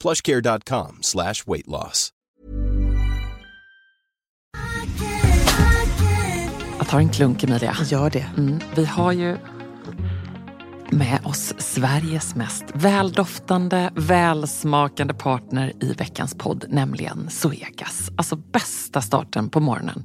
plushcare.com slash weight loss. Jag tar en klunk Emilia. Gör det. Mm, vi har ju med oss Sveriges mest väldoftande, välsmakande partner i veckans podd, nämligen Zoegas. Alltså bästa starten på morgonen.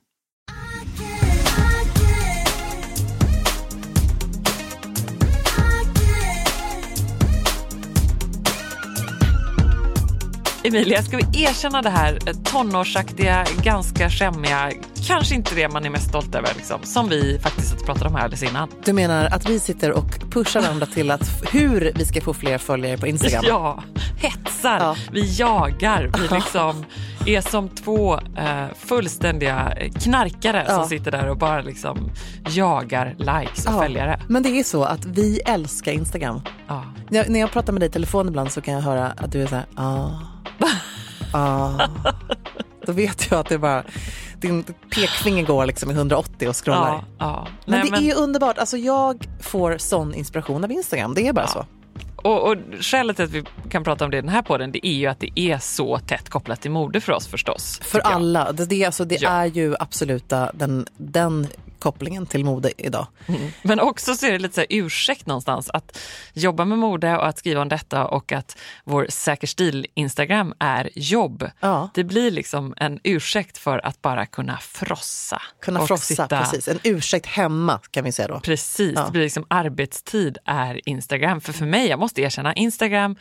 Emilia, ska vi erkänna det här tonårsaktiga, ganska skämmiga, kanske inte det man är mest stolt över, liksom, som vi faktiskt pratade om här alldeles innan. Du menar att vi sitter och pushar varandra till att hur vi ska få fler följare på Instagram? Ja, hetsar, Ja. vi jagar, vi liksom är som två eh, fullständiga knarkare Ja. som sitter där och bara liksom jagar likes och Ja, följare. Men det är så att vi älskar Instagram. Ja. Jag, när jag pratar med dig i telefon ibland så kan jag höra att du är så här, ah, ah. Då vet jag att det bara, din pekfinger går liksom i 180 och scrollar. Ja, ja. Men Nej, det är ju underbart, alltså jag får sån inspiration av Instagram, det är bara så. Och, och skälet till att vi kan prata om det i den här podden det är ju att det är så tätt kopplat till mode för oss förstås. För alla, det, det, alltså, det Ja. är ju absoluta den, den kopplingen till mode idag. Men också så är det lite så här ursäkt någonstans att jobba med mode och att skriva om detta och att vår Säker stil-Instagram är jobb. Ja. Det blir liksom en ursäkt för att bara kunna frossa. Kunna frossa, sitta- precis. En ursäkt hemma kan vi säga då. Precis, Ja. det blir liksom arbetstid är Instagram. För för mig, jag måste erkänna, Instagram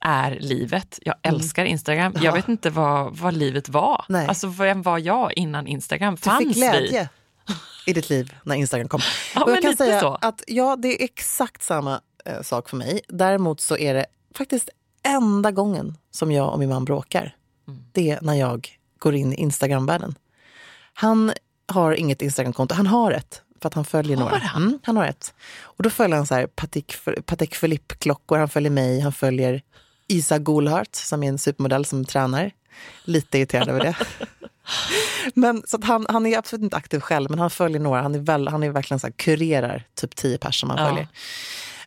är livet. Jag älskar Instagram. Jag Ja. vet inte vad, vad livet var. Nej. Alltså vem var jag innan Instagram? Du Fanns fick vi? I ditt liv när Instagram kom. Ja, jag kan säga så. att ja, det är exakt samma eh, sak för mig. Däremot så är det faktiskt enda gången som jag och min man bråkar. Mm. Det är när jag går in i Instagramvärlden. Han har inget Instagramkonto. Han har ett. För att han följer några. han? Mm, han har ett. Och då följer han så här Patek, Patek Philippe-klockor. Han följer mig. Han följer Isa Goulhart som är en supermodell som tränar. Lite irriterad över det. Men, så han, han är absolut inte aktiv själv, men han följer några. Han är, väl, han är verkligen så här, kurerar typ tio personer han Ja. följer.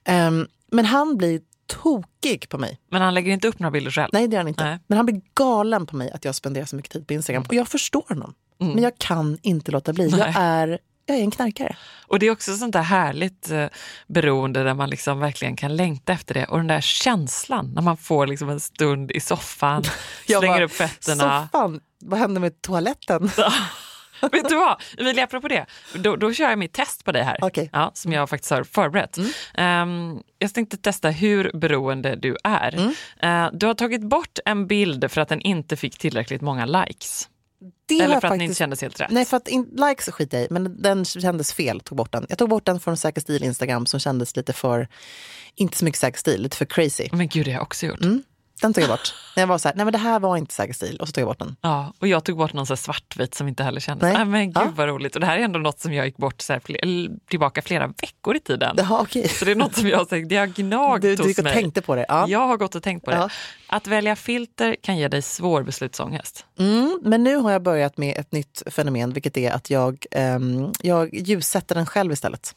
Ehm, men han blir tokig på mig. Men han lägger inte upp några bilder själv. Nej, det gör han inte. Nej. Men han blir galen på mig att jag spenderar så mycket tid på Instagram. Och jag förstår honom. Men jag kan inte låta bli. Jag är, jag är en knarkare. Och det är också sånt där härligt eh, beroende där man liksom verkligen kan längta efter det. Och den där känslan när man får liksom en stund i soffan, slänger bara, upp fötterna. Soffan, vad hände med toaletten? Vet du vad, Emilia, apropå det, då, då kör jag mitt test på dig här, Okej. ja, som jag faktiskt har förberett. Ehm, jag tänkte testa hur beroende du är. Eh, du har tagit bort en bild för att den inte fick tillräckligt många likes. det Eller för att ni inte faktiskt- kändes helt rätt? Nej, för att in, likes skiter jag i, men den kändes fel. Tog bort den. Jag tog bort den från Säker stil Instagram som kändes lite för, inte så mycket säker stil, lite för crazy. Men gud, det har jag också gjort. Mm. Den tog jag bort. När jag var så här, nej men det här var inte säker stil och så tog jag bort den. Ja, och jag tog bort någon så svartvit som inte heller kändes. Nej. Nej. men gud Ja. vad roligt. Och det här är ändå något som jag gick bort så här, tillbaka flera veckor i tiden. Jaha, okej. Så det är något som jag har det har gnagt Du, du hos mig. tänkte på det. Ja. Jag har gått och tänkt på det. Ja. Att välja filter kan ge dig svår beslutsångest. Mm, men nu har jag börjat med ett nytt fenomen, vilket är att jag, ehm, jag ljussätter den själv istället.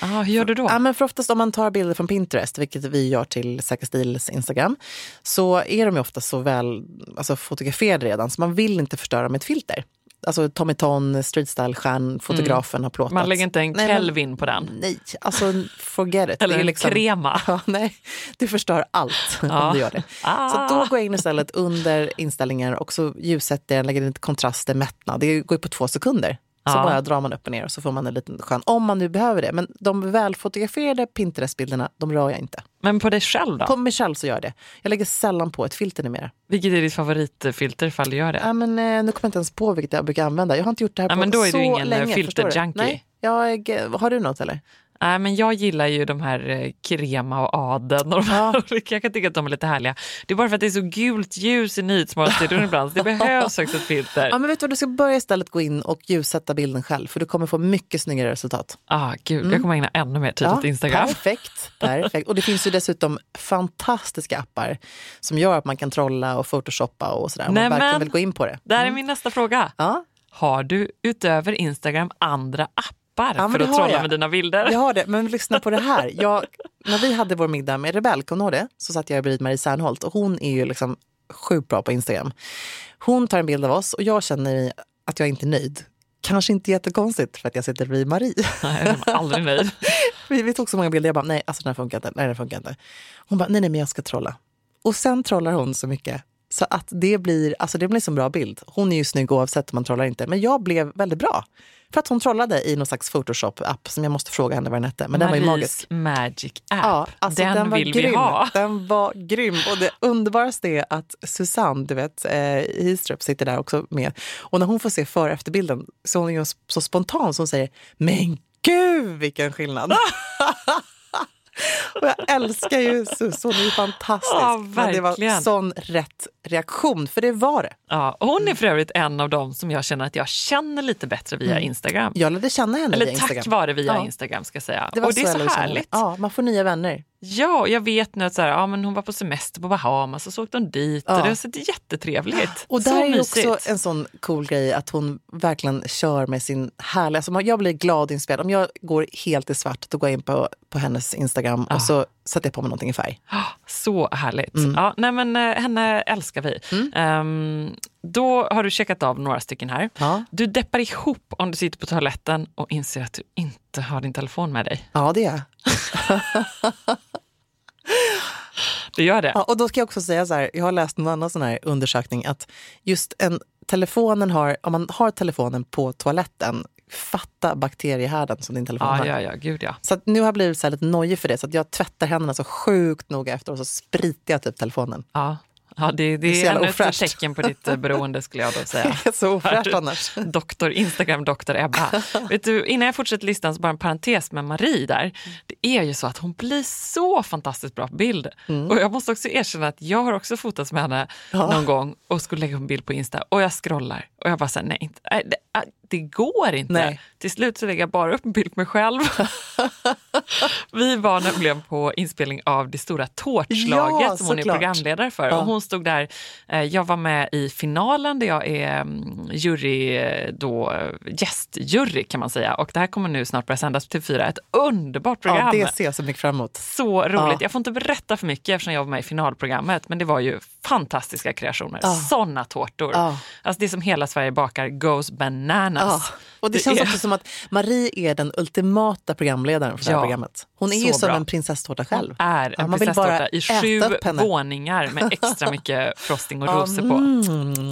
Ah, hur gör du då? Ja, men för oftast om man tar bilder från Pinterest, vilket vi gör till Säker Stils Instagram, så är de ju ofta så väl alltså, fotograferade redan, så man vill inte förstöra med ett filter. Alltså Tommy Ton, streetstyle-stjärn, fotografen har plåtat. Man lägger inte en Nej, men- Kelvin på den. Nej, alltså forget it. Eller Det är liksom- krema. Ja, nej, du förstör allt Ja. om du gör det. Ah. Så då går jag in istället under inställningar och så ljussätter jag, lägger in lite kontraster, mättnad. Det går ju på två sekunder. Så Ja. bara drar man upp och ner och så får man en liten skön, om man nu behöver det. Men de välfotograferade Pinterest-bilderna, de rör jag inte. Men på dig själv då? På mig själv så gör jag det. Jag lägger sällan på ett filter numera. Vilket är ditt favoritfilter ifall du gör det? Ja, men, eh, nu kommer jag inte ens på vilket jag brukar använda. Jag har inte gjort det här Ja, på men då är du så ingen, eh, länge. filterjunkie. Nej, jag, har du något eller? Nej, men jag gillar ju de här eh, Krema och Aden. Och de här olika. Jag kan tycka att de är lite härliga. Det är bara för att det är så gult ljus i Nyhetsmorgonstudion ibland. Så det behövs också ett filter. Ja, men vet du vad, du ska börja istället gå in och ljussätta bilden själv för du kommer få mycket snyggare resultat. Ah, gud, Jag kommer ägna ännu mer tid åt Instagram. Perfekt, perfekt. Och det finns ju dessutom fantastiska appar som gör att man kan trolla och photoshoppa och sådär. Om man Nämen. verkligen vill gå in på det. Där är min nästa fråga. Ja, Har du utöver Instagram andra appar Ja, men för att trolla jag. med dina bilder? jag har det. Men lyssna på det här. Jag, när vi hade vår middag med Rebell, kommer det? Så satt jag bredvid Marie Serneholt och hon är ju liksom sjukt bra på Instagram. Hon tar en bild av oss och jag känner att jag inte är nöjd. Kanske inte jättekonstigt för att jag sitter bredvid Marie. Nej, jag är aldrig nöjd. Vi, vi tog så många bilder, jag bara nej, alltså den här funkar inte. Nej, den funkar inte. Hon bara nej, nej, men jag ska trolla. Och sen trollar hon så mycket så att det blir, alltså det blir en så bra bild. Hon är ju snygg oavsett om man trollar inte, men jag blev väldigt bra. För att hon trollade i någon slags Photoshop-app som jag måste fråga henne vad den hette. Men den var ju magisk. Magic App. Ja, alltså den, den, var vill grym. vi ha. Den var grym. Och det underbaraste är att Susanne, du vet, eh, Histrup sitter där också med. Och när hon får se före och efterbilden så hon är hon så spontan så hon säger Men gud vilken skillnad! och jag älskar ju Sus, hon är ju fantastisk. Ja, Men det var sån rätt reaktion, för det var det. Ja, och hon är för övrigt en av dem som jag känner att jag känner lite bättre via Instagram. Jag lärde känna henne Eller via tack Instagram. vare via Ja. Instagram ska jag säga. Det och det är så härligt. Ja, man får nya vänner. Ja, jag vet nu att så här, ja, men hon var på semester på Bahamas och så åkte hon dit. Ja. Och det var så det är jättetrevligt. Och så där är ju mysigt. också en sån cool grej att hon verkligen kör med sin härliga... Alltså jag blir glad och inspirerad. Om jag går helt i svart, då går jag in på, på hennes Instagram och så sätter jag på mig någonting i färg. Så härligt. Mm. Ja, nej, men, eh, henne älskar vi. Ehm, då har du checkat av några stycken här. Ja. Du deppar ihop om du sitter på toaletten och inser att du inte har din telefon med dig. Ja, det är. Du gör det? Ja, och då ska jag också säga så här, jag har läst en annan sån här undersökning att just en, telefonen har, om man har telefonen på toaletten, fatta bakteriehärden som din telefon Ja, har. ja, ja, gud ja. Så nu har jag blivit så lite nojig för det, så jag tvättar händerna så sjukt noga efter och så spritar jag typ telefonen. ja. Ja, det, Det är det är jävla ännu ett ofräscht. tecken på ditt eh, beroende skulle jag då säga. Det är så ofräscht annars. Doktor Instagram, doktor Ebba. Vet du, innan jag fortsätter listan så bara en parentes med Marie där. Det är ju så att hon blir så fantastiskt bra på bild. Mm. Och jag måste också erkänna att jag har också fotats med henne någon gång och skulle lägga upp en bild på Insta och jag scrollar och jag bara säger nej, inte, nej det, går inte. Nej. Till slut så lägger jag bara upp en bild på mig själv. Vi var nämligen på inspelning av Det stora tårtslaget Ja, som hon är såklart. programledare för. Ja. Och hon stod där, eh, jag var med i finalen där jag är mm, jury, eh, då, eh, gästjury kan man säga. Och det här kommer nu snart börja sändas på TV4. Ett underbart program. Ja, det ser jag så mycket fram emot. Så roligt. Ja. Jag får inte berätta för mycket eftersom jag var med i finalprogrammet. Men det var ju fantastiska kreationer. Ja. Såna tårtor. Ja. Alltså det som hela Sverige bakar goes bananas. Ja. Och det, känns är- också som att Marie är den ultimata programledaren för det här Ja, programmet. Hon är så ju som bra. en prinsesstårta själv. Hon är Ja, en man vill bara prinsesstårta i sju våningar med extra mycket frosting och rosor på. Mm.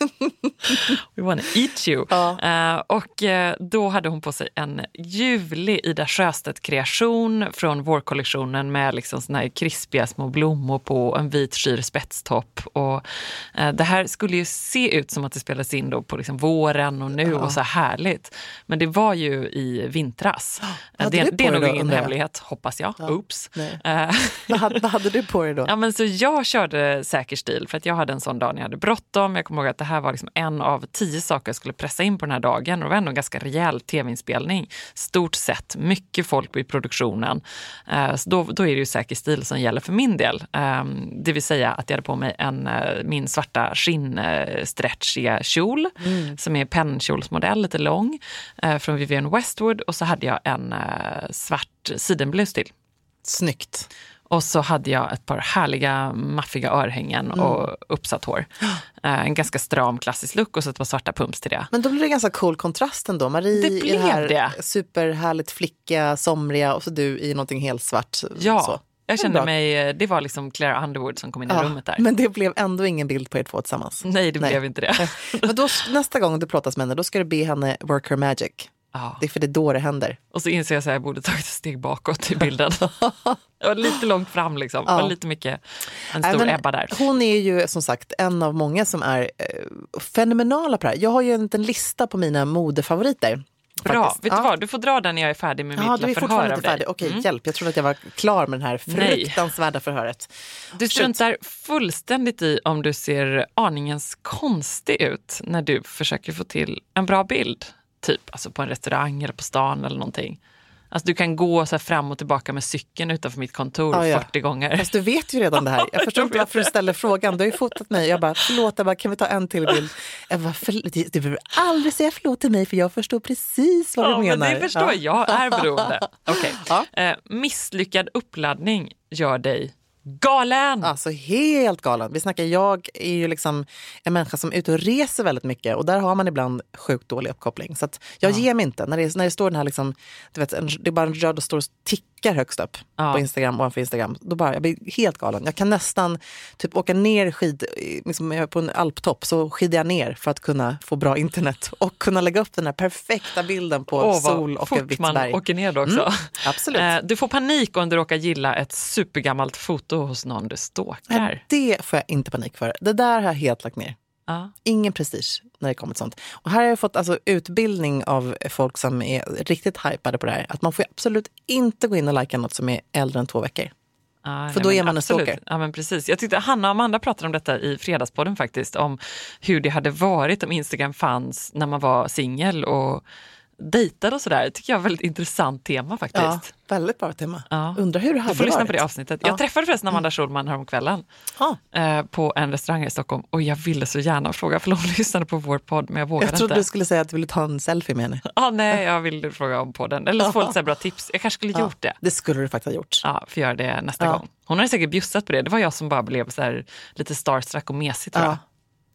We wanna eat you. Ja. Eh, och eh, då hade hon på sig en ljuvlig Ida Sjöstedt-kreation från vårkollektionen med liksom såna här krispiga små blommor på en vit skir spetstopp. Och, eh, det här skulle ju se ut som att det spelades in då på liksom våren och nu och så härligt. Men det var ju i vintras. Hade det, det är nog ingen hemlighet, hoppas jag. Oops. Nej. Eh, vad, hade, vad hade du på dig då? Ja, men så jag körde säker stil för att jag hade en sån dag när jag hade bråttom. Jag kommer ihåg att det här var liksom en av tio saker jag skulle pressa in på den här dagen. Och det var ändå en ganska rejäl tv-inspelning. Stort sett, mycket folk i produktionen. Eh, så då, då är det ju säker stil som gäller för min del. Eh, det vill säga att jag hade på mig en, eh, min svarta skinnstretchiga kjol som är pennkjolsmodell, lite lång, eh, från Vivienne Westwood. Och så hade jag en svart sidenblus till. Snyggt. Och så hade jag ett par härliga maffiga örhängen och uppsatt hår. Eh, en ganska stram klassisk look och så ett par svarta pumps till det. Men då blir det ganska cool kontrast ändå. Marie Det i blev det här det. superhärligt flickiga, somriga och så du i någonting helt svart. Ja, så. jag kände bra. mig, eh, det var liksom Claire Underwood som kom in i Ja, rummet där. Men det blev ändå ingen bild på er två tillsammans. Nej, det blev inte det. Men då, nästa gång du plåtas med henne, då ska du be henne work her magic. Ja. Det är för det är då det händer. Och så inser jag att jag borde tagit ett steg bakåt i bilden. Jag var lite långt fram liksom. Ja. var lite mycket en Nej, stor men Ebba där. Hon är ju som sagt en av många som är eh, fenomenala på det här. Jag har ju en liten lista på mina modefavoriter. Bra, faktiskt. vet ja. du vad? Du får dra den när jag är färdig med Ja, mitt lilla förhör av dig. Okej, Mm. hjälp. Jag trodde att jag var klar med det här Nej. fruktansvärda förhöret. Du struntar fullständigt i om du ser aningens konstig ut när du försöker få till en bra bild. Typ alltså på en restaurang eller på stan eller någonting. Alltså du kan gå så fram och tillbaka med cykeln utanför mitt kontor Ja, ja. 40 gånger. Fast du vet ju redan det här. Jag förstår inte varför du ställer frågan. Du har ju fotat mig. Jag bara, förlåt, jag bara, kan vi ta en till bild? Jag bara, förlåt, du behöver aldrig säga förlåt till mig för jag förstår precis vad Ja, du menar. men det förstår jag. Jag är beroende. Okej. Ja. Eh, misslyckad uppladdning gör dig galen. Alltså helt galen. Vi snackar, jag är ju liksom en människa som är ute och reser väldigt mycket och där har man ibland sjukt dålig uppkoppling. Så jag ger mig inte. När det, när det står den här, liksom, du vet, en, det är bara en röd och står och tickar högst upp Ja. på Instagram ovanför Instagram. Då bara, jag blir helt galen. Jag kan nästan typ åka ner skid, liksom, jag är på en alptopp så skidar jag ner för att kunna få bra internet och kunna lägga upp den här perfekta bilden på vad sol och ett fort vitt man berg. åker ner då också. Absolut. Eh, du får panik om du råkar gilla ett supergammalt foto hos någon du stalkar. Det får jag inte panik för. Det där har jag helt lagt ner. Ingen prestige när det kommer till sånt. Och här har jag fått alltså, utbildning av folk som är riktigt hypade på det här. Att man får absolut inte gå in och likea något som är äldre än två veckor. Ah, För nej, då är man en absolut. stalker. Ja, men precis. Jag tyckte Hanna och Amanda pratade om detta i Fredagspodden faktiskt. Om hur det hade varit om Instagram fanns när man var singel och dejtade och sådär. Det tycker jag är ett väldigt intressant tema faktiskt. Ja, väldigt bra tema. Ja. Undrar hur det hade Du får lyssna varit. på det avsnittet. Ja. Jag träffade förresten Amanda Schulman häromkvällen Ja. eh, på en restaurang i Stockholm och jag ville så gärna fråga, för hon lyssnade på vår podd men jag vågade Jag trodde inte. du skulle säga att du ville ta en selfie med henne. Ah, nej, jag ville fråga om podden. Eller få lite bra tips. Jag kanske skulle gjort det. Det skulle du faktiskt ha gjort. Ja, får göra det nästa gång. Hon hade säkert bjussat på det. Det var jag som bara blev så här, lite starstruck och mesig tror jag. Ja.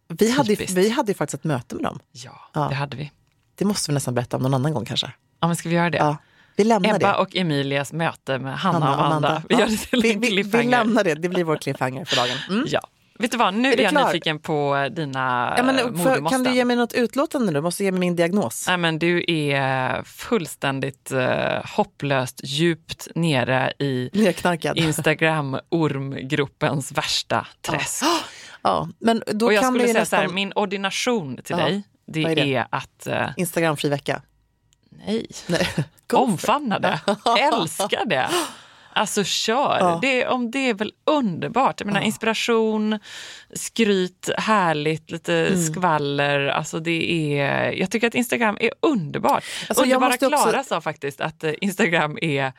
Vi, hade, Typiskt. vi hade ju faktiskt ett möte med dem. Ja, Ja. det hade vi. Det måste vi nästan berätta om någon annan gång kanske. Ja, men ska vi göra det? Ja. Vi lämnar Ebba det. och Emilias möte med Hanna, Hanna och Amanda. Vi Ja. gör det till vi, vi, vi lämnar det. Det blir vår cliffhanger för dagen. Mm. Ja. Vet du vad, nu är, det jag klar? nyfiken på dina Ja, men, eh, för, kan du ge mig något utlåtande nu? Du måste ge mig min diagnos. Nej, men du är fullständigt eh, hopplöst djupt nere i. Instagram-ormgruppens värsta träsk. Ja, men då Och jag kan skulle säga nästan... så här, min ordination till Ja, dig, det är, är det? att eh, Instagramfri vecka. nej, Nej. Omfamna det, älska det. Alltså kör, Ja. det, om det är väl underbart. Jag menar, inspiration, skryt, härligt, lite Mm. skvaller. Alltså det är, jag tycker att Instagram är underbart. Alltså, jag Underbara måste också- Klara sa faktiskt att eh, Instagram är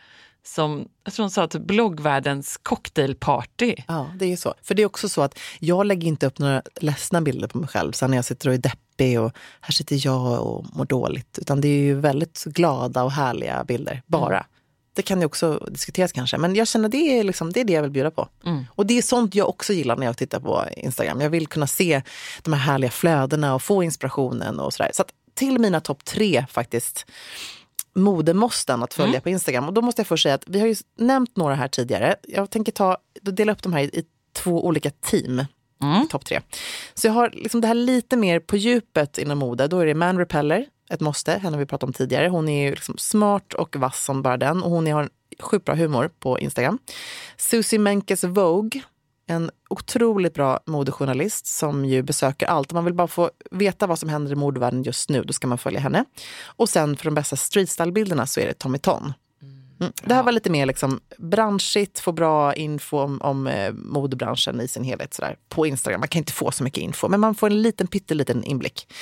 som, jag tror hon sa, typ bloggvärldens cocktailparty. Ja, det är ju så. För det är också så att jag lägger inte upp några ledsna bilder på mig själv. Så när jag sitter och är deppig och här sitter jag och mår dåligt. Utan det är ju väldigt glada och härliga bilder, bara. Det kan ju också diskuteras kanske. Men jag känner det är, liksom, det är det jag vill bjuda på. Och det är sånt jag också gillar när jag tittar på Instagram. Jag vill kunna se de här härliga flödena och få inspirationen och sådär. Så att till mina topp tre faktiskt modemåsten att följa på Instagram. Och då måste jag först säga att vi har ju nämnt några här tidigare. Jag tänker ta, dela upp de här i, i två olika team. Mm. Topp tre. Så jag har liksom det här lite mer på djupet inom mode. Då är det Man Repeller, ett måste. Henne har vi pratat om tidigare. Hon är liksom smart och vass som bara den. Och hon har sjukt bra humor på Instagram. Susie Menkes Vogue en otroligt bra modejournalist som ju besöker allt. Om man vill bara få veta vad som händer i modevärlden just nu, då ska man följa henne. Och sen för de bästa streetstyle-bilderna så är det Tommy Ton. Mm. Det här var lite mer liksom branschigt, få bra info om, om eh, modebranschen i sin helhet sådär, på Instagram. Man kan inte få så mycket info, men man får en liten pytteliten inblick.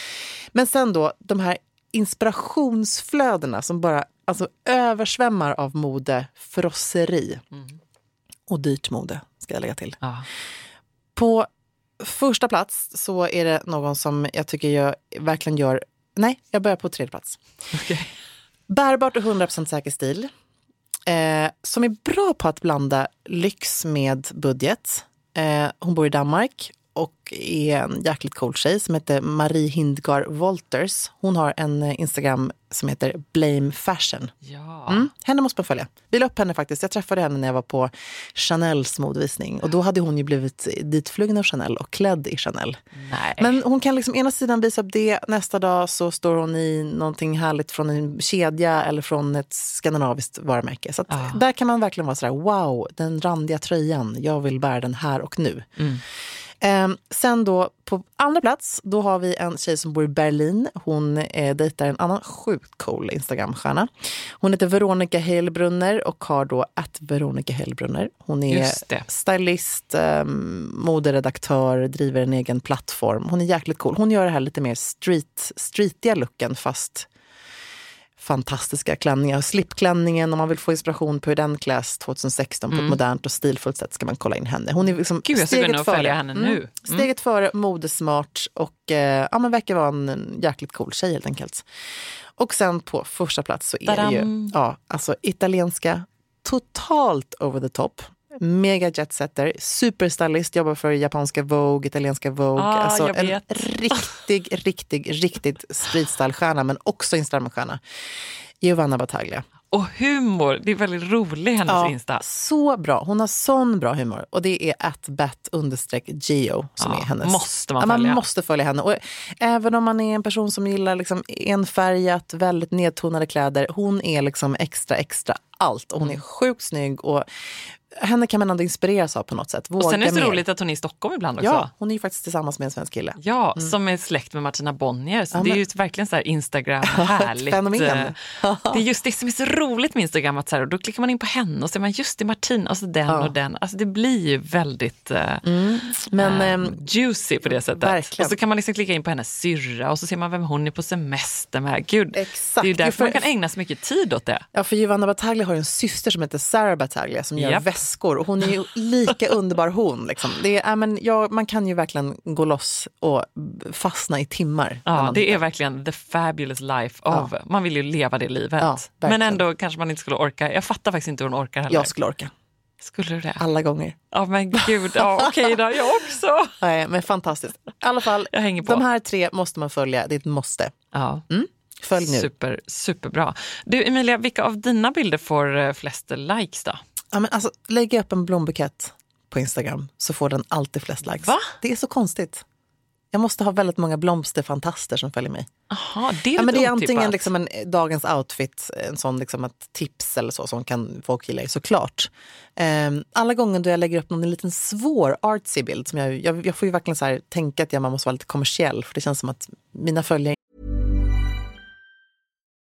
Men sen då de här inspirationsflödena som bara alltså, översvämmar av modefrosseri. Mm. Och dyrt mode ska jag lägga till. Ja. På första plats så är det någon som jag tycker jag verkligen gör... Nej, jag börjar på tredje plats. Okay. Bärbart och 100% säker stil. Eh, som är bra på att blanda lyx med budget. Eh, hon bor i Danmark och är en jäkligt cool tjej som heter Marie Hindgar Wolters. Hon har en eh, Instagram som heter Blame Fashion. Ja. Mm, henne måste man följa. Vi la upp henne faktiskt. Jag träffade henne när jag var på Chanels modvisning. Och då hade hon ju blivit ditflugen av Chanel och klädd i Chanel. Nej. Men hon kan liksom ena sidan visa upp det, nästa dag så står hon i någonting härligt från en kedja eller från ett skandinaviskt varumärke. Så ah. där kan man verkligen vara sådär, wow, den randiga tröjan, jag vill bära den här och nu. Mm. Eh, sen då på andra plats, då har vi en tjej som bor i Berlin. Hon eh, dejtar en annan sjukt cool Instagramstjärna. Hon heter Veronica Helbrunner och har då att Veronica Helbrunner. Hon är stylist, eh, moderedaktör, driver en egen plattform. Hon är jäkligt cool. Hon gör det här lite mer street, streetiga looken fast fantastiska klänningar. Slipklänningen, om man vill få inspiration på hur den kläs 2016 mm. på ett mm. modernt och stilfullt sätt ska man kolla in henne. Hon är liksom Gud, jag steget före. följa henne nu. Mm. Steget före, modesmart och eh, ja, men verkar vara en jäkligt cool tjej helt enkelt. Och sen på första plats så är Tadam. det ju ja, alltså italienska, totalt over the top mega jetsetter, superstylist, jobbar för japanska Vogue, italienska Vogue. Ah, alltså en riktig, riktig, riktigt streetstyle-stjärna men också Instagram-stjärna. Giovanna Battaglia. Och humor, det är väldigt rolig hennes ja, Insta. Så bra, hon har sån bra humor. Och det är atbat understreck geo som ja, är hennes. Måste man följa. Ja, man måste följa henne. Och även om man är en person som gillar liksom enfärgat, väldigt nedtonade kläder. Hon är liksom extra, extra allt. Och hon är sjukt snygg och henne kan man ändå inspireras av på något sätt. Våga och sen är det så mer. roligt att hon är i Stockholm ibland också. Ja, hon är ju faktiskt tillsammans med en svensk kille. Ja, mm. som är släkt med Martina Bonnier. Så ja, det är ju verkligen så här Instagram-härligt. Fenomen. Eh, det är just det som är så roligt med Instagram, att så här, då klickar man in på henne och så är man just det Martina och så den ja. och den. Alltså det blir ju väldigt uh, mm. Men, uh, juicy på det sättet. Verkligen. Och så kan man liksom klicka in på hennes syrra och så ser man vem hon är på semester med. Gud, Exakt. det är ju därför man kan ägna så mycket tid åt det. Ja, för Giovanna Battaglia har en syster som heter Sarah Battaglia som gör yep väskor. Och hon är ju lika underbar hon. Liksom. Det är, men, ja, man kan ju verkligen gå loss och fastna i timmar. Ja, det är verkligen the fabulous life of. Ja. Man vill ju leva det livet. Ja, men ändå kanske man inte skulle orka. Jag fattar faktiskt inte hur hon orkar heller. Jag skulle orka. Skulle du det? Alla gånger. Ja men gud, ja, okej okay då, jag också. Nej, men fantastiskt. I alla fall, jag hänger på. de här tre måste man följa, det är ett måste. Ja. Mm. Följ nu. Super, superbra. Du Emilia, vilka av dina bilder får eh, flest likes då? Ja, men alltså, lägg upp en blombukett på Instagram så får den alltid flest likes. Va? Det är så konstigt. Jag måste ha väldigt många blomsterfantaster som följer mig. Aha, det är, ja, men det är antingen liksom en eh, dagens outfit, en sån liksom ett tips eller så som kan folk gilla såklart. Um, alla gånger då jag lägger upp någon liten svår artsy bild, som jag, jag, jag får ju verkligen så här, tänka att jag, man måste vara lite kommersiell för det känns som att mina följare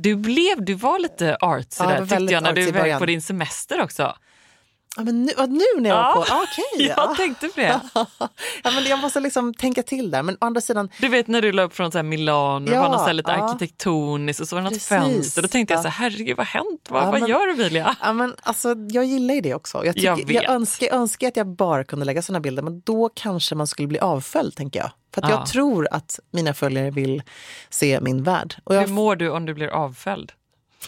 Du blev, du var lite artsy Ja, där tyckte jag när du var på din semester också. Ja, men nu, ja, nu när jag var på... Ah, Okej. jag ja. tänkte på det. ja, men jag måste liksom tänka till där. Men å andra sidan, Du vet när du la upp från så Milano, Ja, var något så här lite ja. arkitektoniskt och så var det något Precis, fönster. Då tänkte jag ja. så här, herregud vad har hänt? Vad, Ja, vad men- gör Emilia? ja, men, alltså, jag gillar ju det också. Jag, tycker, Jag jag, önskar, jag önskar att jag bara kunde lägga såna bilder, men då kanske man skulle bli avföljd, tänker jag. För Ja. jag tror att mina följare vill se min värld. Och jag, Hur mår du om du blir avföljd?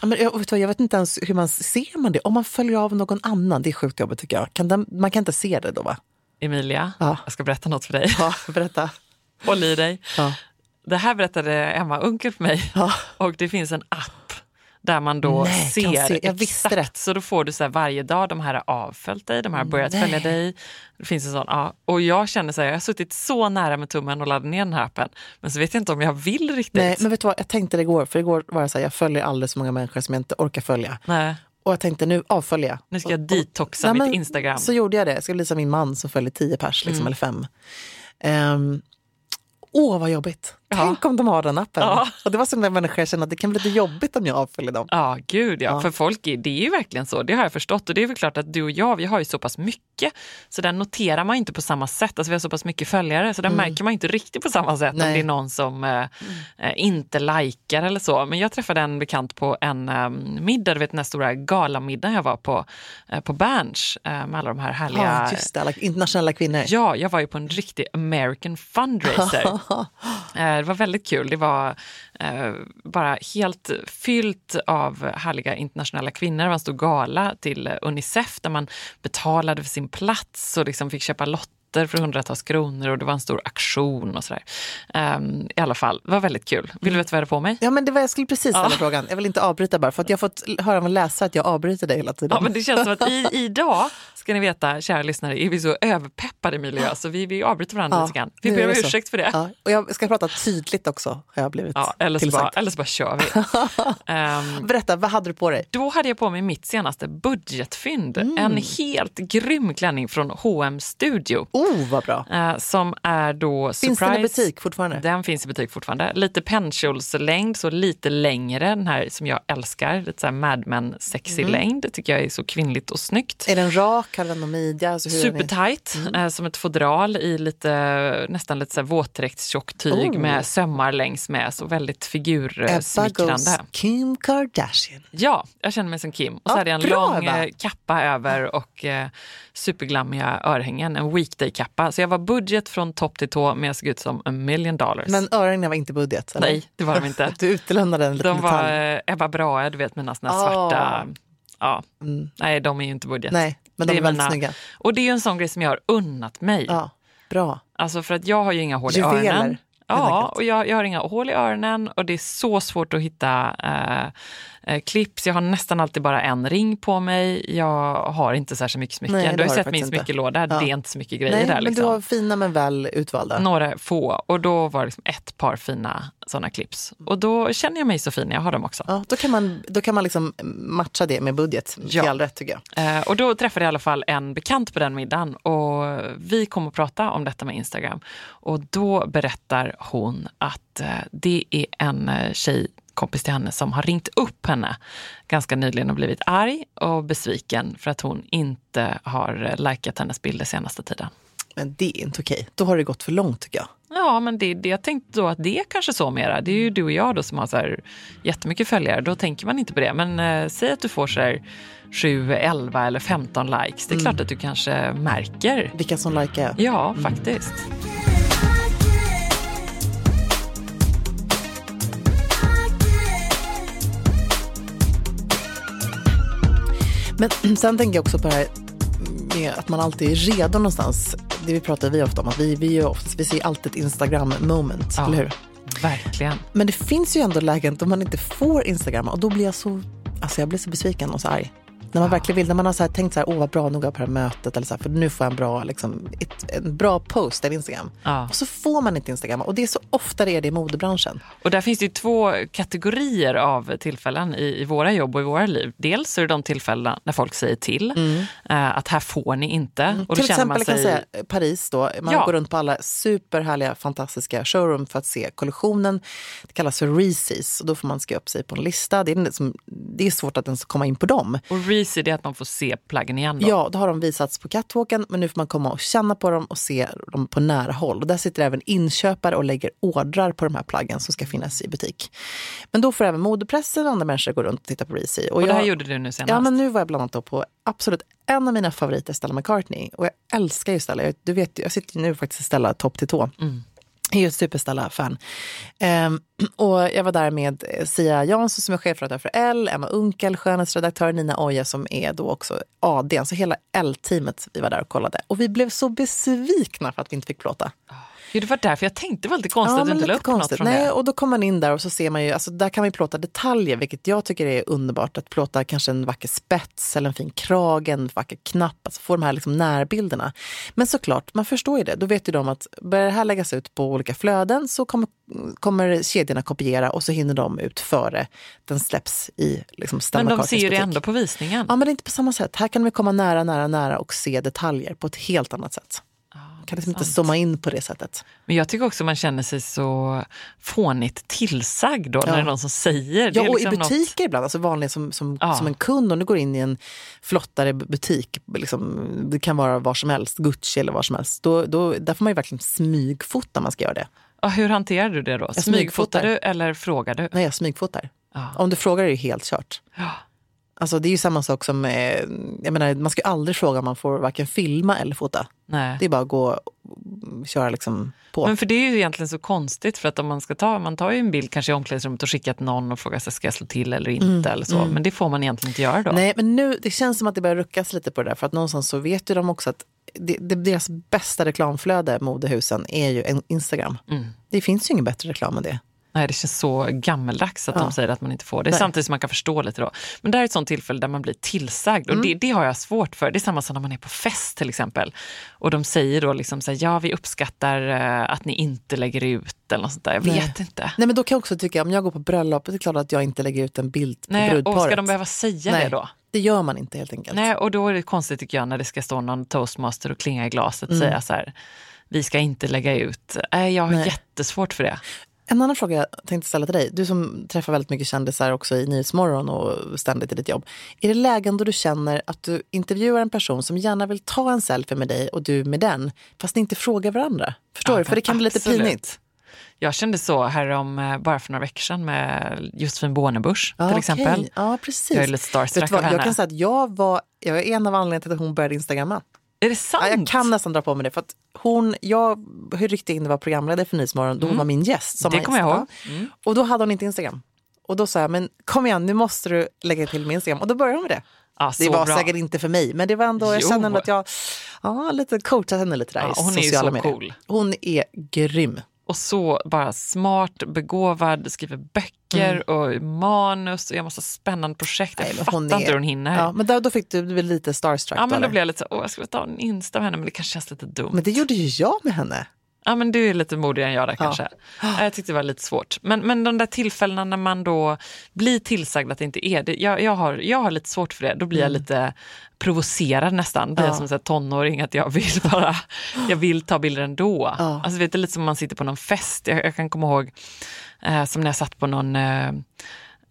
Men jag, vet jag vet inte ens hur man ser man det. Om man följer av någon annan, det är sjukt jobbigt tycker jag. Kan den, man kan inte se det då va? Emilia, Ja. jag ska berätta något för dig. Ja, berätta. Håll i dig. Ja. Det här berättade Emma Unkel för mig. Ja. Och det finns en app där man då Nej, ser, se. Exakt. Så då får du så här varje dag, de här har avföljt dig, de här har börjat Nej. följa dig. Det finns en sån, ja. Och jag känner så här, jag har suttit så nära med tummen och laddat ner den här appen. Men så vet jag inte om jag vill riktigt. Nej, men vet du vad, jag tänkte det igår, för igår var jag så här, jag följer alldeles för många människor som jag inte orkar följa. Nej. Och jag tänkte nu avfölja. Nu ska jag Och- och- detoxa Nej, mitt Instagram. Så gjorde jag det. Jag ska bli som min man som följer tio pers, liksom, eller fem. Ehm, Åh, vad jobbigt. Tänk om de har den appen. Ja. Och det var som en människa jag kände att det kan bli lite jobbigt om jag avföljer dem. Ja, gud ja. Ja. För folk, är- det är ju verkligen så. Det har jag förstått. Och det är väl klart att du och jag, vi har ju så pass mycket. Så den noterar man inte på samma sätt. Alltså vi har så pass mycket följare så den märker man inte riktigt på samma sätt om Mm. Nej. det är någon som eh, eh, inte likar eller så. Men jag träffade en bekant på en eh, middag, du vet den här stora galamiddagen jag var på, eh, på Berns eh, med alla de här härliga... Ja, just det. Alla internationella kvinnor. Ja, jag var ju på en riktig American fundraiser. Det var väldigt kul. Det var eh, bara helt fyllt av härliga internationella kvinnor. Det var en stor gala till eh, Unicef där man betalade för sin plats och liksom fick köpa lotter för hundratals kronor och det var en stor aktion och sådär. Ehm, I alla fall, det var väldigt kul. Vill du veta vad jag hade på mig? Ja, men det var, jag skulle precis ställa Ja. frågan. Jag vill inte avbryta bara, för att jag har fått höra av en läsare att jag avbryter dig hela tiden. Ja, men det känns som att i, idag, ska ni veta, kära lyssnare, är vi så överpeppade Emilia, så vi, vi avbryter varandra Ja, lite grann. Vi ber om ursäkt för det. Ja, och jag ska prata tydligt också, har jag blivit Ja, eller, så bara, eller så bara kör vi. Ehm, Berätta, vad hade du på dig? då hade jag på mig mitt senaste budgetfynd. Mm. En helt grym klänning från H&M Studio. Oh, vad bra. eh, som är då Finns surprise. den i butik fortfarande? Den finns i butik fortfarande. Lite pennkjolslängd, så lite längre. Den här som jag älskar. Lite så här Mad Men sexy Mm. längd. Det tycker jag är så kvinnligt och snyggt. Är den rak? Har den någon midja? Alltså? Supertight, Mm. eh, som ett fodral i lite, nästan lite så här våtdräktstjockt tyg Oh. med sömmar längs med. Så väldigt Ebba figursmickrande. goes Kim Kardashian. Ja, jag känner mig som Kim. Och så Ja, hade jag en bra, lång Ebba. eh, kappa över och eh, superglammiga örhängen. En weekday-kappa. Så jag var budget från topp till tå men jag såg ut som a million dollars. Men öronen var inte budget? Eller? Nej, det var de inte. Du utelämnade en liten De var detalj. eh, Ebba Brahe, du vet mina såna Ah. svarta... Ja, Mm. nej de är ju inte budget. Nej, men de är, väldigt snygga. Och det är en sån grej som jag har unnat mig. Ja, bra. Alltså för att jag har ju inga hål i Juveler, öronen. Ja, och jag, jag har inga hål i öronen och det är så svårt att hitta eh, Eh, clips, jag har nästan alltid bara en ring på mig. Jag har inte särskilt mycket smycken. Nej, du har ju sett min smyckelåda, Ja. det är inte så mycket grejer Nej, där. men Liksom. du har fina men väl utvalda. Några få. Och då var det liksom ett par fina sådana clips. Och då känner jag mig så fin när jag har dem också. Ja, då kan man, då kan man liksom matcha det med budget Ja. rätt tycker jag. Eh, och då träffade jag i alla fall en bekant på den middagen och vi kom att prata om detta med Instagram. Och då berättar hon att eh, det är en eh, tjejkompis till henne som har ringt upp henne ganska nyligen och blivit arg och besviken för att hon inte har eh, likat hennes bilder senaste tiden. Men det är inte okej. Då har det gått för långt tycker jag. Ja, men det, det, jag tänkte då att det är kanske så mera. Det är ju du och jag då som har så här jättemycket följare. Då tänker man inte på det. Men eh, säg att du får så här 7, 11 eller 15 likes. Det är klart att du kanske märker. Vilka som likar. Ja, faktiskt. Men sen tänker jag också på det här med att man alltid är redo någonstans. Det vi pratar vi ofta om, att vi, vi, oftast, vi ser alltid ett Instagram-moment, Ja. eller hur? Verkligen. Men det finns ju ändå lägen då man inte får Instagram och då blir jag så, alltså jag blir så besviken och så arg. När man verkligen vill, när man har så tänkt så här, åh vad bra jag på det här mötet eller så här, för nu får jag en bra, liksom, ett, en bra post av Instagram. Ja. Och så får man inte Instagram och det är så ofta det är det i modebranschen. Och där finns det ju två kategorier av tillfällen i, i våra jobb och i våra liv. Dels är det de tillfällen när folk säger till eh, att här får ni inte. Och då Till känner man exempel sig... kan säga Paris då, man Ja. går runt på alla superhärliga fantastiska showroom för att se kollektionen. Det kallas för Reese's och då får man skriva upp sig på en lista. Det är, liksom, det är svårt att ens komma in på dem. Och Det är att man får se plaggen igen. Då. Ja, då har de visats på catwalken men nu får man komma och känna på dem och se dem på nära håll. Och där sitter även inköpare och lägger ordrar på de här plaggen som ska finnas i butik. Men då får även modepressen och andra människor gå runt och titta på Reezy. Och det här jag- gjorde du nu senast. Ja, men nu var jag bland annat på absolut en av mina favoriter, Stella McCartney. Och jag älskar ju Stella. Jag- Du vet, jag sitter ju nu faktiskt i Stella topp till tå. Jag är ju ett Superstella-fan. Um, och jag var där med eh, Sia Jansson som är chefredaktör för L, Emma Unkel, skönhetsredaktör, Nina Oja som är då också AD. Så alltså hela L-teamet, vi var där och kollade. Och vi blev så besvikna för att vi inte fick plåta. Ah. Jo, det var därför jag tänkte det var lite konstigt att du inte la upp något från Nej, det. och då kommer man in där och så ser man ju, alltså där kan man ju plåta detaljer, vilket jag tycker är underbart. Att plåta kanske en vacker spets eller en fin krage, en vacker knapp, alltså få de här liksom närbilderna. Men såklart, man förstår ju det. Då vet ju de att börjar det här läggas ut på olika flöden så kommer, kommer kedjorna kopiera och så hinner de ut före den släpps i liksom Men de ser ju det ändå på visningen. Ja, men det är inte på samma sätt. Här kan vi komma nära, nära, nära och se detaljer på ett helt annat sätt. Man kan liksom inte zooma in på det sättet. Men jag tycker också man känner sig så fånigt tillsagd då när Ja. det är någon som säger. Ja, och liksom i butiker ibland, alltså vanliga som, som, Ja. som en kund, om du går in i en flottare butik, liksom, det kan vara var som helst, Gucci eller var som helst, då, då, där får man ju verkligen smygfota man ska göra det. Något, ja, hur hanterar du det då? Smygfotar smygfotar. du eller frågar du? Nej, jag smygfotar. Ja. Om du frågar är det helt kört. Alltså, det är ju samma sak som, eh, jag menar, man ska ju aldrig fråga om man får varken filma eller fota. Nej. Det är bara att gå och köra liksom på. Men för det är ju egentligen så konstigt för att om man ska ta, man tar ju en bild kanske i omklädningsrummet och skickar till någon och frågar sig ska jag slå till eller inte eller så. Men det får man egentligen inte göra då. Nej, men nu, det känns som att det börjar ruckas lite på det där. För att någonstans så vet ju de också att det, det, deras bästa reklamflöde, modehusen, är ju en Instagram. Mm. Det finns ju ingen bättre reklam än det. Nej, det känns så gammeldags att Ja. de säger att man inte får det. Nej. Samtidigt som man kan förstå lite då. Men det här är ett sånt tillfälle där man blir tillsagd och Mm. det, det har jag svårt för. Det är samma som när man är på fest till exempel. Och de säger då liksom så här, ja vi uppskattar eh, att ni inte lägger ut eller något sånt där. Jag Nej. vet inte. Nej, men då kan jag också tycka, om jag går på bröllop, det är klart att jag inte lägger ut en bild på Nej, brudparet. och ska de behöva säga Nej, det då? Det gör man inte helt enkelt. Nej, och då är det konstigt tycker jag när det ska stå någon toastmaster och klinga i glaset och Mm. säga så här, vi ska inte lägga ut. Nej, jag har Nej. jättesvårt för det. En annan fråga jag tänkte ställa till dig. Du som träffar väldigt mycket kändisar också i Nyhetsmorgon och ständigt i ditt jobb. Är det lägen då du känner att du intervjuar en person som gärna vill ta en selfie med dig och du med den, fast ni inte frågar varandra? Förstår Ja, du? För det kan bli lite absolut. pinigt. Jag kände så här om eh, bara för några veckor sedan med Josefin Bornebusch till okej. exempel. Ja, precis. Jag är lite starstruck vad, av jag henne. kan säga att jag var, jag är en av anledningarna till att hon började instagramma. Är det sant? Ja, jag kan nästan dra på mig det. För att hon, jag ryckte in det var programledare för Nyhetsmorgon, då hon var min gäst. Mm. Det kommer jag ihåg. Mm. Och då hade hon inte Instagram. Och då sa jag, men kom igen, nu måste du lägga till min Instagram. Och då började hon med det. Ja, Det var bra. säkert inte för mig, men det var ändå, jag Jo. känner ändå att jag ja, lite coachat henne lite där Ja, i hon är sociala så medier. cool. Hon är grym. Och så bara smart, begåvad, skriver böcker och manus och jag måste ha spännande projekt. Jag Mm. Nej, fattar inte är- hur hon hinner. Ja, Ja, men då, då fick du, du blev lite starstruck. men eller? då blev jag lite så, åh jag skulle ta en Insta med henne men det kanske känns lite dumt. men det gjorde ju jag med henne. Ja men du är lite modigare än jag där kanske. Ja, Jag tyckte det var lite svårt. Men, men de där tillfällena när man då blir tillsagd att det inte är det. Jag, jag, har, jag har lite svårt för det. Då blir jag lite provocerad nästan. Blir jag som en tonåring att jag vill bara, jag vill ta bilder ändå. Ja. Alltså vet du, lite som om man sitter på någon fest. Jag, jag kan komma ihåg eh, som när jag satt på någon eh,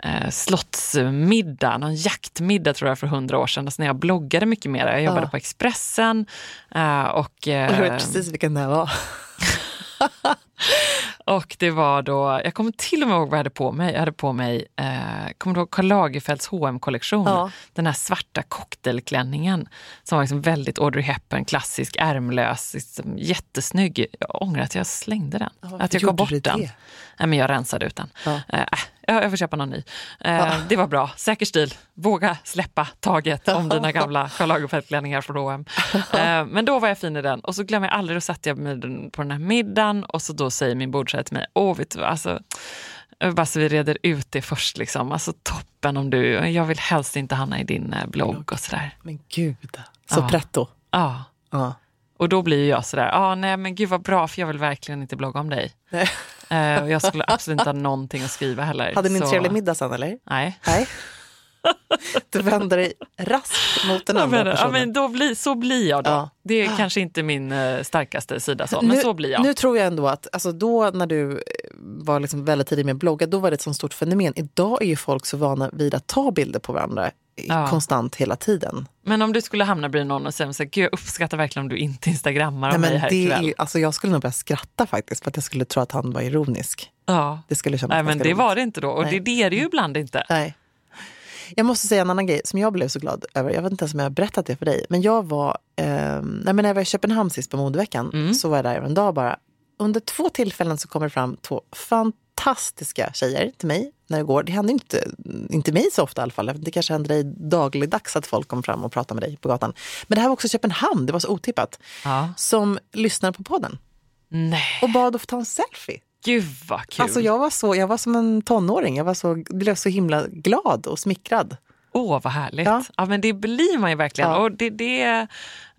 eh, slottsmiddag, någon jaktmiddag tror jag för hundra år sedan. Alltså när jag bloggade mycket mer. Jag jobbade Ja. på Expressen eh, och... Och jag vet eh, precis vilken det var. och det var då, jag kommer till och med ihåg vad jag hade på mig. Jag hade på mig, eh, kommer du ihåg Karl Lagerfelds hm kollektion Ja. Den här svarta cocktailklänningen som var liksom väldigt Audrey Hepburn, klassisk, ärmlös, liksom, jättesnygg. Jag ångrar att jag slängde den. varför att jag gav bort den. Nej, men jag rensade ut den. Ja. Eh, jag, får köpa någon ny. Eh, Det var bra, säker stil. Våga släppa taget om dina gamla Karl Lagerfeld-klänningar från H&M. Eh, men då var jag fin i den och så glömmer jag aldrig, då satt jag med den på den här middagen och så då säger min bordsherre till mig, åh vet du, alltså bara så vi reder ut det först liksom. Alltså toppen om du, jag vill helst inte hamna i din eh, blogg och sådär. Men gud, så Ja. pretto. Ja. Ja. Och då blir jag sådär, ja nej men gud vad bra för jag vill verkligen inte blogga om dig. Nej. Eh, och jag skulle absolut inte ha någonting att skriva heller. Hade ni en så- trevlig middag sen eller? Nej. Nej. Du vänder dig raskt mot den andra menar, ja, personen. men då blir, så blir jag då. Ja. Det är kanske inte min eh, starkaste sida, så, men nu, så blir jag. Nu tror jag ändå att alltså då när du eh, var liksom väldigt tidig med att blogga, då var det ett sånt stort fenomen. Idag är ju folk så vana vid att ta bilder på varandra Ja. konstant hela tiden. Men om du skulle hamna bredvid någon och säga så här, jag uppskattar verkligen om du inte instagrammar om Nej, mig här det är, ikväll. ju- alltså jag skulle nog börja skratta faktiskt för att jag skulle tro att han var ironisk. Ja. Det skulle kännas Nej, men det roligt. var det inte då. Och Nej. det, är det ju ibland inte. Nej. Jag måste säga en annan grej som jag blev så glad över. Jag vet inte ens om jag har berättat det för dig. Men jag var, eh, nej, men när jag var i Köpenhamn sist på modeveckan Mm. så var jag där en dag bara. Under två tillfällen så kommer det fram två fantastiska tjejer till mig när jag går. Det händer inte, inte mig så ofta i alla fall. Det kanske händer dig dagligdags att folk kommer fram och pratar med dig på gatan. Men det här var också Köpenhamn, det var så otippat. Ja. Som lyssnar på podden Nej, och bad att få ta en selfie. gud vad kul. Alltså jag var, så, jag var som en tonåring. Jag var så, blev så himla glad och smickrad. Åh, vad härligt. Ja. Ja. men det blir man ju verkligen. Ja. Och det, det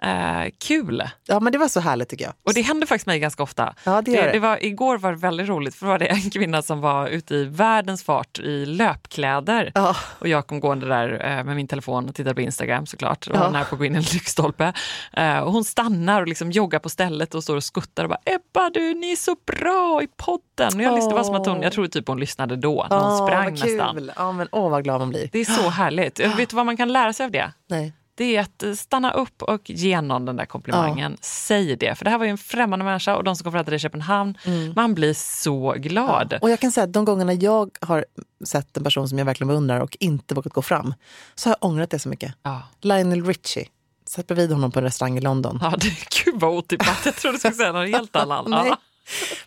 eh, kul. Ja, men det var så härligt tycker jag. Och det händer faktiskt mig ganska ofta. Ja, det gör det. det var, igår var det väldigt roligt för då var det en kvinna som var ute i världens fart i löpkläder. Ja. Och jag kom gående där eh, med min telefon och tittade på Instagram såklart. Och Ja. var nära på att gå in i en lyktstolpe. Eh, och hon stannar och liksom joggar på stället och står och skuttar och bara Ebba du, ni är så bra i podden. Och jag lyssnade, det var som att hon, jag tror typ hon lyssnade då, när hon Åh, sprang nästan. Ja, men åh vad glad man blir. Det är så härligt. Vet du vad man kan lära sig av det? Nej. Det är att eh, stanna upp och ge någon den där komplimangen. Säg det, för det här var ju en främmande människa och de som dig i Köpenhamn, man blir så glad. Och jag kan säga att de gångerna jag har sett en person som jag verkligen beundrar och inte vågat gå fram, så har jag ångrat det så mycket. Ja. Lionel Richie. Satt bredvid honom på en restaurang i London. Ja, det, gud vad otippat. Jag trodde du skulle säga något helt annat. Nej. Ja.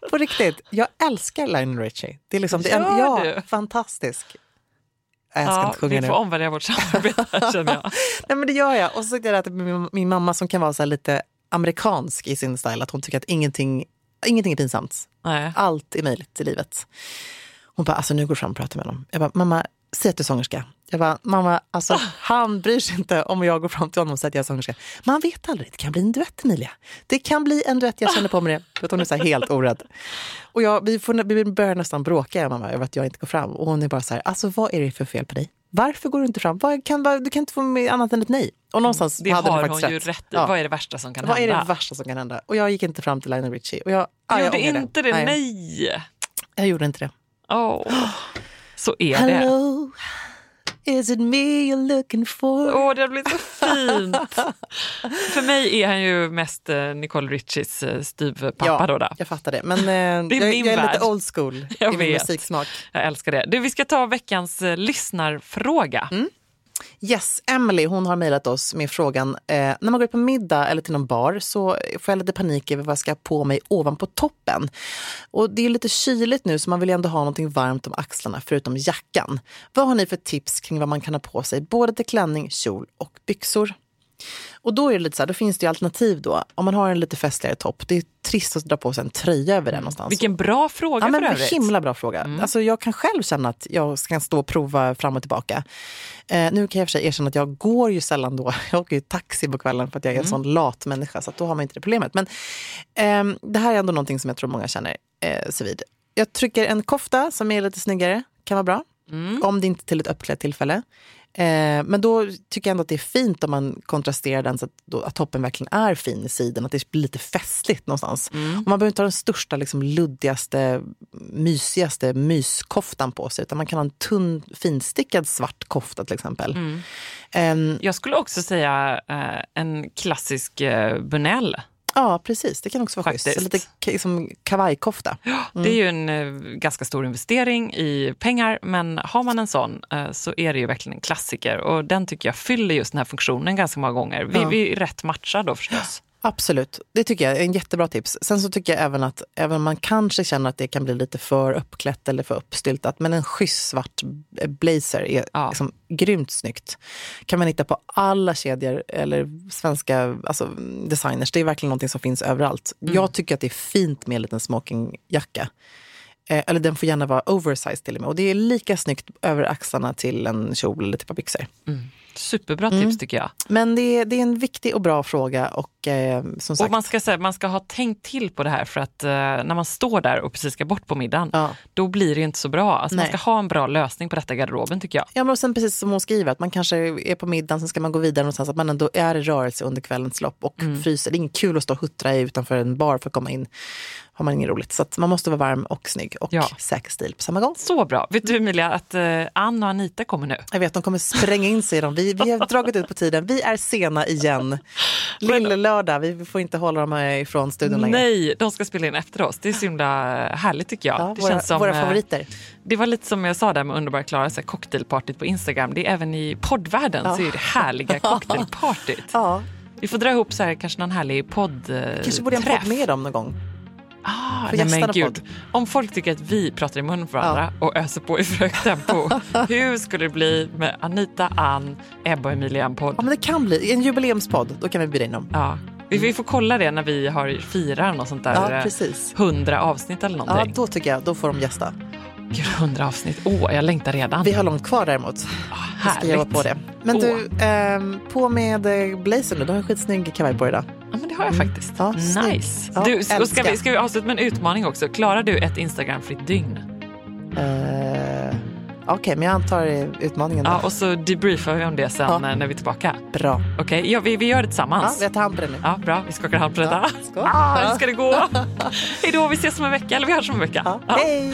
På riktigt, jag älskar Lionel Richie. Det är liksom, det är ja, fantastisk. Jag ska Ja, inte sjunga vi nu. får omvärdera vårt samarbete känner jag. Nej, men det gör jag. Och så tyckte jag att min, min mamma som kan vara så lite amerikansk i sin style, att hon tycker att ingenting, ingenting är pinsamt. Nej. Allt är möjligt i livet. Hon bara, alltså nu går du fram och pratar med honom. Jag bara, mamma, säg att du är sångerska. Jag bara, mamma, alltså han bryr sig inte om jag går fram till honom och säger att jag är sångerska. Man vet aldrig, det kan bli en duett Emilia. Det kan bli en duett, jag känner på mig det. För hon är så här helt orädd. Och jag, vi, får, vi börjar nästan bråka, jag mamma, över att jag inte går fram. Och hon är bara så här, alltså vad är det för fel på dig? Varför går du inte fram? Vad kan, vad, du kan inte få med annat än ett nej. Och någonstans Det hade har hon hon faktiskt ju rätt. rätt i. Ja. Vad är det värsta som kan Vad är hända? det värsta som kan hända? Och jag gick inte fram till Lionel Richie. Och jag, Du jag gjorde ångrar inte det, nej. Jag gjorde inte det. Åh. Så är det. Hello, is it me you're looking for? Åh, det har blivit så fint. För mig är han ju mest eh, Nicole Richies eh, styvpappa ja, då, då. jag fattar det. Men eh, Det är jag, min jag är lite old school Jag i min vet. musiksmak. Jag älskar det. Du, vi ska ta veckans lyssnarfråga. Mm. Yes, Emily hon har mejlat oss med frågan, eh, när man går ut på middag eller till någon bar så får jag lite panik över vad jag ska ha på mig ovanpå toppen. Och det är lite kyligt nu så man vill ju ändå ha någonting varmt om axlarna förutom jackan. Vad har ni för tips kring vad man kan ha på sig både till klänning, kjol och byxor? Och då är det lite så här, då finns det ju alternativ då. Om man har en lite festligare topp, det är trist att dra på sig en tröja över den någonstans. Vilken bra fråga Ja, men för övrigt. himla bra fråga. Mm. Alltså, jag kan själv känna att jag ska stå och prova fram och tillbaka. Eh, nu kan jag för sig erkänna att jag går ju sällan då. Jag åker ju taxi på kvällen för att jag är en sån lat människa. Så då har man inte det problemet. Men ehm, det här är ändå någonting som jag tror många känner eh, sig vid. Jag trycker en kofta som är lite snyggare. Kan vara bra. Om det inte är till ett uppklätt tillfälle. Eh, men då tycker jag ändå att det är fint om man kontrasterar den så att, då, att toppen verkligen är fin i sidan. Att det blir lite festligt någonstans. Och man behöver inte ha den största, liksom, luddigaste, mysigaste myskoftan på sig. Utan man kan ha en tunn, finstickad svart kofta till exempel. Ehm, Jag skulle också säga eh, en klassisk eh, Bunell. Ja, precis. Det kan också vara schysst. Faktiskt. Lite ka- liksom kavajkofta. Det är ju en eh, ganska stor investering i pengar, men har man en sån eh, så är det ju verkligen en klassiker. Och den tycker jag fyller just den här funktionen ganska många gånger. Vi, Ja. vi är rätt matchar då förstås. Absolut, det tycker jag är en jättebra tips. Sen så tycker jag även att även om man kanske känner att det kan bli lite för uppklätt eller för uppstyltat, men en schysst svart blazer är Ja. liksom grymt snyggt. Kan man hitta på alla kedjor eller svenska alltså, designers. Det är verkligen någonting som finns överallt. Jag tycker att det är fint med en liten smokingjacka. Eh, eller den får gärna vara oversized till och med. Och det är lika snyggt över axlarna till en kjol eller ett par byxor. Superbra Mm. tips tycker jag. Men det är, det är en viktig och bra fråga och eh, som sagt. Och man ska, säga, man ska ha tänkt till på det här för att eh, när man står där och precis ska bort på middagen, Ja. då blir det inte så bra. Alltså, man ska ha en bra lösning på detta i garderoben tycker jag. Ja, men och sen precis som hon skriver, att man kanske är på middagen, sen ska man gå vidare någonstans, att man ändå är i rörelse under kvällens lopp och Mm. fryser. Det är inget kul att stå och huttra utanför en bar för att komma in. Har man inget roligt. Så man måste vara varm och snygg och Ja. säker stil på samma gång. Så bra. Vet du Emilia att eh, Ann och Anita kommer nu? Jag vet, de kommer spränga in sig i dem. Vi, vi har dragit ut på tiden. Vi är sena igen. Lille lördag, vi får inte hålla dem här ifrån studion längre. Nej, de ska spela in efter oss. Det är så himla härligt tycker jag. Ja, det våra, känns som, våra eh, favoriter. Det var lite som jag sa där med Underbara Klara, cocktailpartyt på Instagram. Det är även i poddvärlden så är det härliga cocktailpartyt. Ja, Vi får dra ihop så här, kanske någon härlig podd eh, kanske borde jag podd med dem någon gång. Ah, nej, men gud. podd? Om folk tycker att vi pratar i munnen på varandra och öser på i för högt tempo, hur skulle det bli med Anita, Ann, Ebba och Emilia i en podd? Ja, men det kan bli en jubileumspodd. Då kan vi bjuda in dem. Ja. Vi, vi får kolla det när vi har firar något sånt där Ja, eh, precis. 100 avsnitt eller Ja, någonting. då tycker jag, då får de gästa. Gud, 100 avsnitt. Åh, jag längtar redan. Vi har långt kvar däremot. Ah, Jag ska jobba härligt. på det. Men Åh. du, ehm, på med eh, blazern nu. Du har en skitsnygg kavaj på dig idag. Ja, men det har jag faktiskt. Ja, nice. Ja, du, ska, älskar. vi, ska vi avsluta med en utmaning också? Klarar du ett Instagramfritt dygn? Uh, Okej, men jag antar utmaningen då. Ja, och så debriefar vi om det sen Ja. eh, när vi är tillbaka. Bra. Okej, ja, vi, vi gör det Ja, tillsammans. jag tar hand på det nu. Ja, bra. Vi skakar hand på detta. Ja, skål. Ah, hur ska det gå? Hej då, vi ses om en vecka. Eller vi hörs om en vecka. Ja. Ja. Hej!